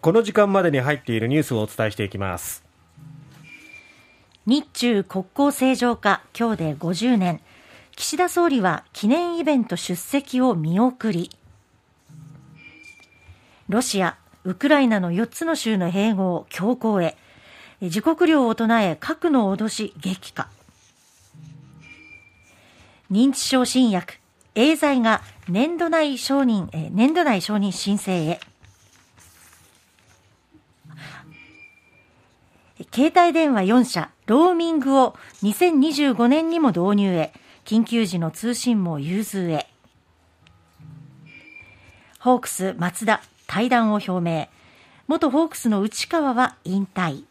この時間までに入っているニュースをお伝えしていきます。日中国交正常化今日で50年。岸田総理は記念イベント出席を見送り。ロシアウクライナの4つの州の併合強行へ。自国領を唱え核の脅し激化。認知症新薬エーザイが年度内承認、え年度内承認申請へ。携帯電話4社ローミングを2025年にも導入へ。緊急時の通信網融通へ。ホークス松田退団を表明。元ホークスの内川は引退。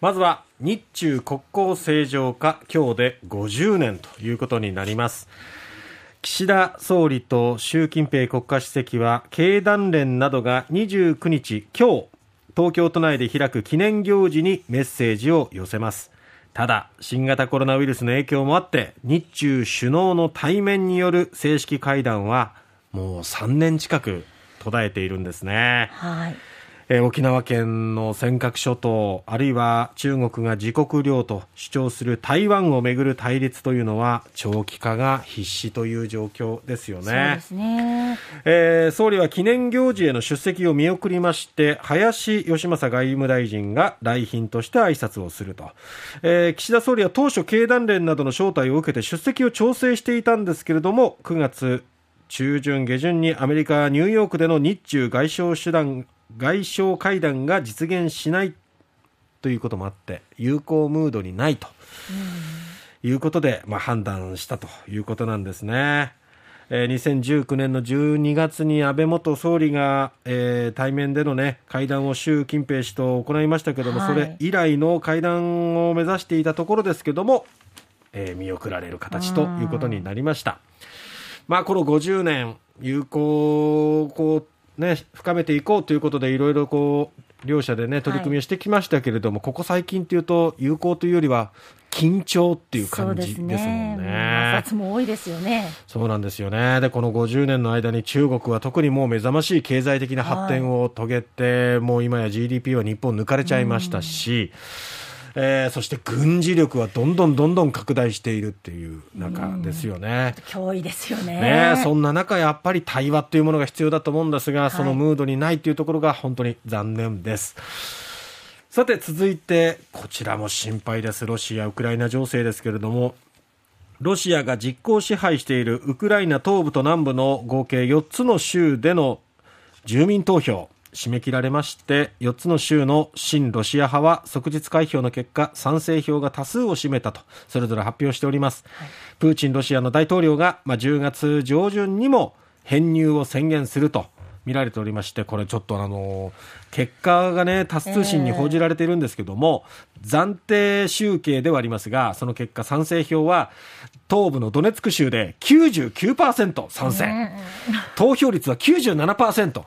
まずは日中国交正常化今日で50年ということになります。岸田総理と習近平国家主席は経団連などが29日今日東京都内で開く記念行事にメッセージを寄せますただ新型コロナウイルスの影響もあって日中首脳の対面による正式会談はもう3年近く途絶えているんですね。はいえー、沖縄県の尖閣諸島あるいは中国が自国領と主張する台湾をめぐる対立というのは長期化が必至という状況ですよね。そうですね、えー、総理は記念行事への出席を見送りまして林芳正外務大臣が来賓として挨拶をすると、えー、岸田総理は当初経団連などの招待を受けて出席を調整していたんですけれども9月中旬下旬にアメリカ・ニューヨークでの日中外相手段外相会談が実現しないということもあって友好ムードにないということで、まあ、判断したということなんですね。えー、2019年の12月に安倍元総理が、えー、対面での、ね、会談を習近平氏と行いましたけども、はい、それ以来の会談を目指していたところですけども、えー、見送られる形ということになりました。まあ、この50年友好をこうね、深めていこうということで、いろいろこう、両者でね、取り組みをしてきましたけれども、はい、ここ最近というと、有効というよりは、緊張っていう感じですもんね。摩擦も多いですよね。そうなんですよね。で、この50年の間に中国は特にもう目覚ましい経済的な発展を遂げて、はい、もう今や GDP は日本抜かれちゃいましたし、えー、そして軍事力はどんどんどんどん拡大しているっていう中ですよね。脅威ですよねねそんな中、やっぱり対話というものが必要だと思うんですが、そのムードにないというところが本当に残念です。さて続いてこちらも心配ですロシア・ウクライナ情勢ですけれどもロシアが実効支配しているウクライナ東部と南部の合計4つの州での住民投票締め切られまして4つの州の親ロシア派は即日開票の結果賛成票が多数を占めたとそれぞれ発表しております、はい、プーチンロシアの大統領が、まあ、10月上旬にも編入を宣言すると見られておりましてこれちょっとあの結果がねタス通信に報じられているんですけども、えー、暫定集計ではありますがその結果賛成票は東部のドネツク州で99%賛成、えー、投票率は97%。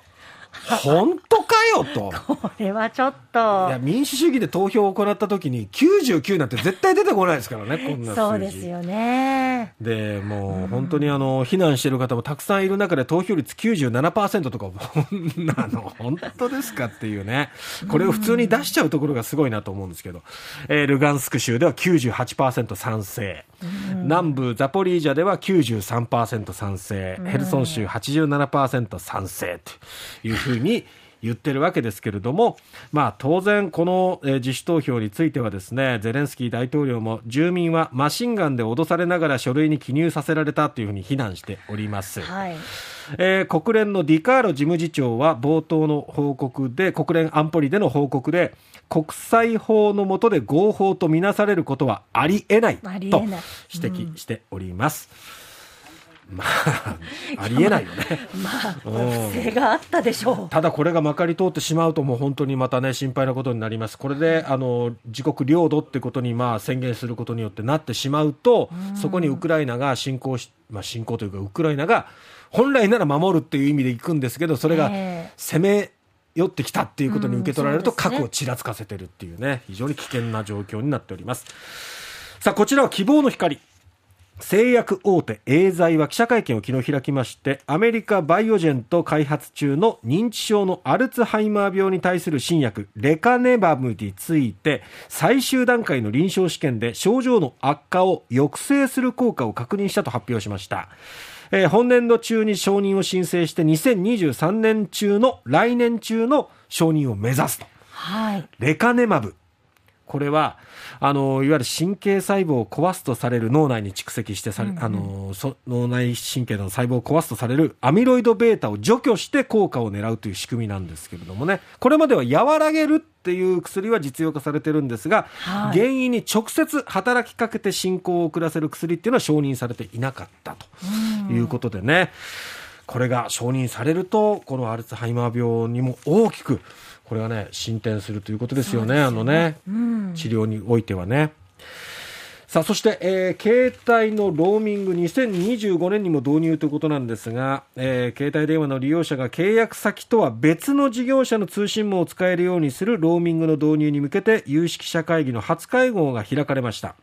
本当か？よと。これはちょっと。いや、民主主義で投票を行った時に99なんて絶対出てこないですからね、こんなそうですよね。で、もう本当にあの、避難してる方もたくさんいる中で投票率97%とか、あの、本当ですかっていうね。これを普通に出しちゃうところがすごいなと思うんですけど、えー、ルガンスク州では98%賛成。南部ザポリージャでは93%賛成。ヘルソン州87%賛成というふうに言ってるわけですけれども、まあ、当然、この、え自主投票についてはですねゼレンスキー大統領も住民はマシンガンで脅されながら書類に記入させられたというふうに非難しております。はいえー、国連のディカーロ事務次長は冒頭の報告で国連安保理での報告で国際法の下で合法とみなされることはありえないと指摘しております。うんまあ、ありえないよね。まあ、不正があったでしょう。ただこれがまかり通ってしまうと、もう本当にまたね、心配なことになります。これで、あの、自国領土ってことに、まあ、宣言することによってなってしまうと、そこにウクライナが侵攻し、まあ、侵攻というか、ウクライナが、本来なら守るっていう意味で行くんですけど、それが攻め、寄ってきたっていうことに受け取られると、核をちらつかせてるっていうね、非常に危険な状況になっております。さあ、こちらは希望の光。製薬大手エーザイは記者会見を昨日開きましてアメリカバイオジェンと開発中の認知症のアルツハイマー病に対する新薬レカネバムについて最終段階の臨床試験で症状の悪化を抑制する効果を確認したと発表しました。えー、本年度中に承認を申請して2023年中の来年中の承認を目指すと、はい、レカネマブこれはあのいわゆる神経細胞を壊すとされる脳内に蓄積してされ、うんうん、あの脳内神経の細胞を壊すとされるアミロイド β を除去して効果を狙うという仕組みなんですけれどもね。これまでは和らげるっていう薬は実用化されてるんですが、はい、原因に直接働きかけて進行を遅らせる薬っていうのは承認されていなかったということでね、これが承認されるとこのアルツハイマー病にも大きくこれがね進展するということですよね、ね。あのね、うん、治療においてはね。さあそして、えー、携帯のローミング2025年にも導入ということなんですが、えー、携帯電話の利用者が契約先とは別の事業者の通信網を使えるようにするローミングの導入に向けて有識者会議の初会合が開かれました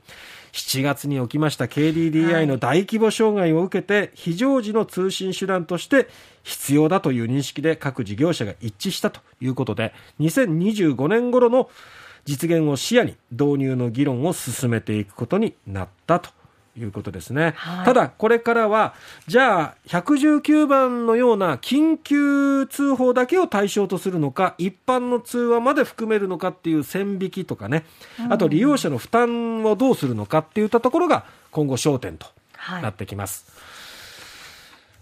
7月に起きました KDDI の大規模障害を受けて、非常時の通信手段として必要だという認識で各事業者が一致したということで2025年頃の実現を視野に導入の議論を進めていくことになったと。いうことですね、はい、ただこれからはじゃあ119番のような緊急通報だけを対象とするのか一般の通話まで含めるのかっていう線引きとかね、あと利用者の負担をどうするのかっていったところが今後焦点となってきます。はい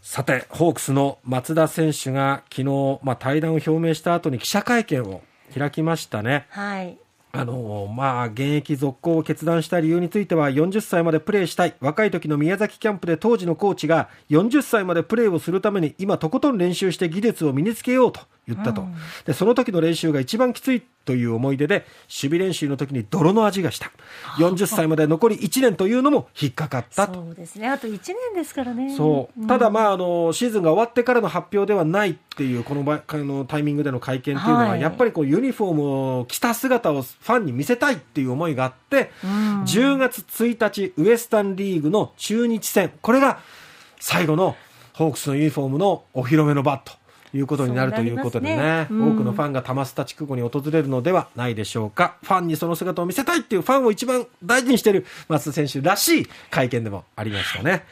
さて、ホークスの松田選手が昨日、まあ、対談を表明した後に記者会見を開きましたね。はい。あのまあ、現役続行を決断した理由については40歳までプレーしたい。若い時の宮崎キャンプで当時のコーチが40歳までプレーをするために今とことん練習して技術を身につけようと。言ったと、うん、でその時の練習が一番きついという思い出で守備練習の時に泥の味がした。40歳まで残り1年というのも引っかかった。とそうですね。あと1年ですからね。そう、ただまああのシーズンが終わってからの発表ではないっていうこの場のタイミングでの会見っていうのは、はい、やっぱりこうユニフォームを着た姿をファンに見せたいっていう思いがあって、うん、10月1日ウエスタンリーグの中日戦。これが最後のホークスのユニフォームのお披露目のバットいうことになるということでね、ねうん、多くのファンが玉タ地区後に訪れるのではないでしょうか。ファンにその姿を見せたいっていうファンを一番大事にしている松田選手らしい会見でもありましたね。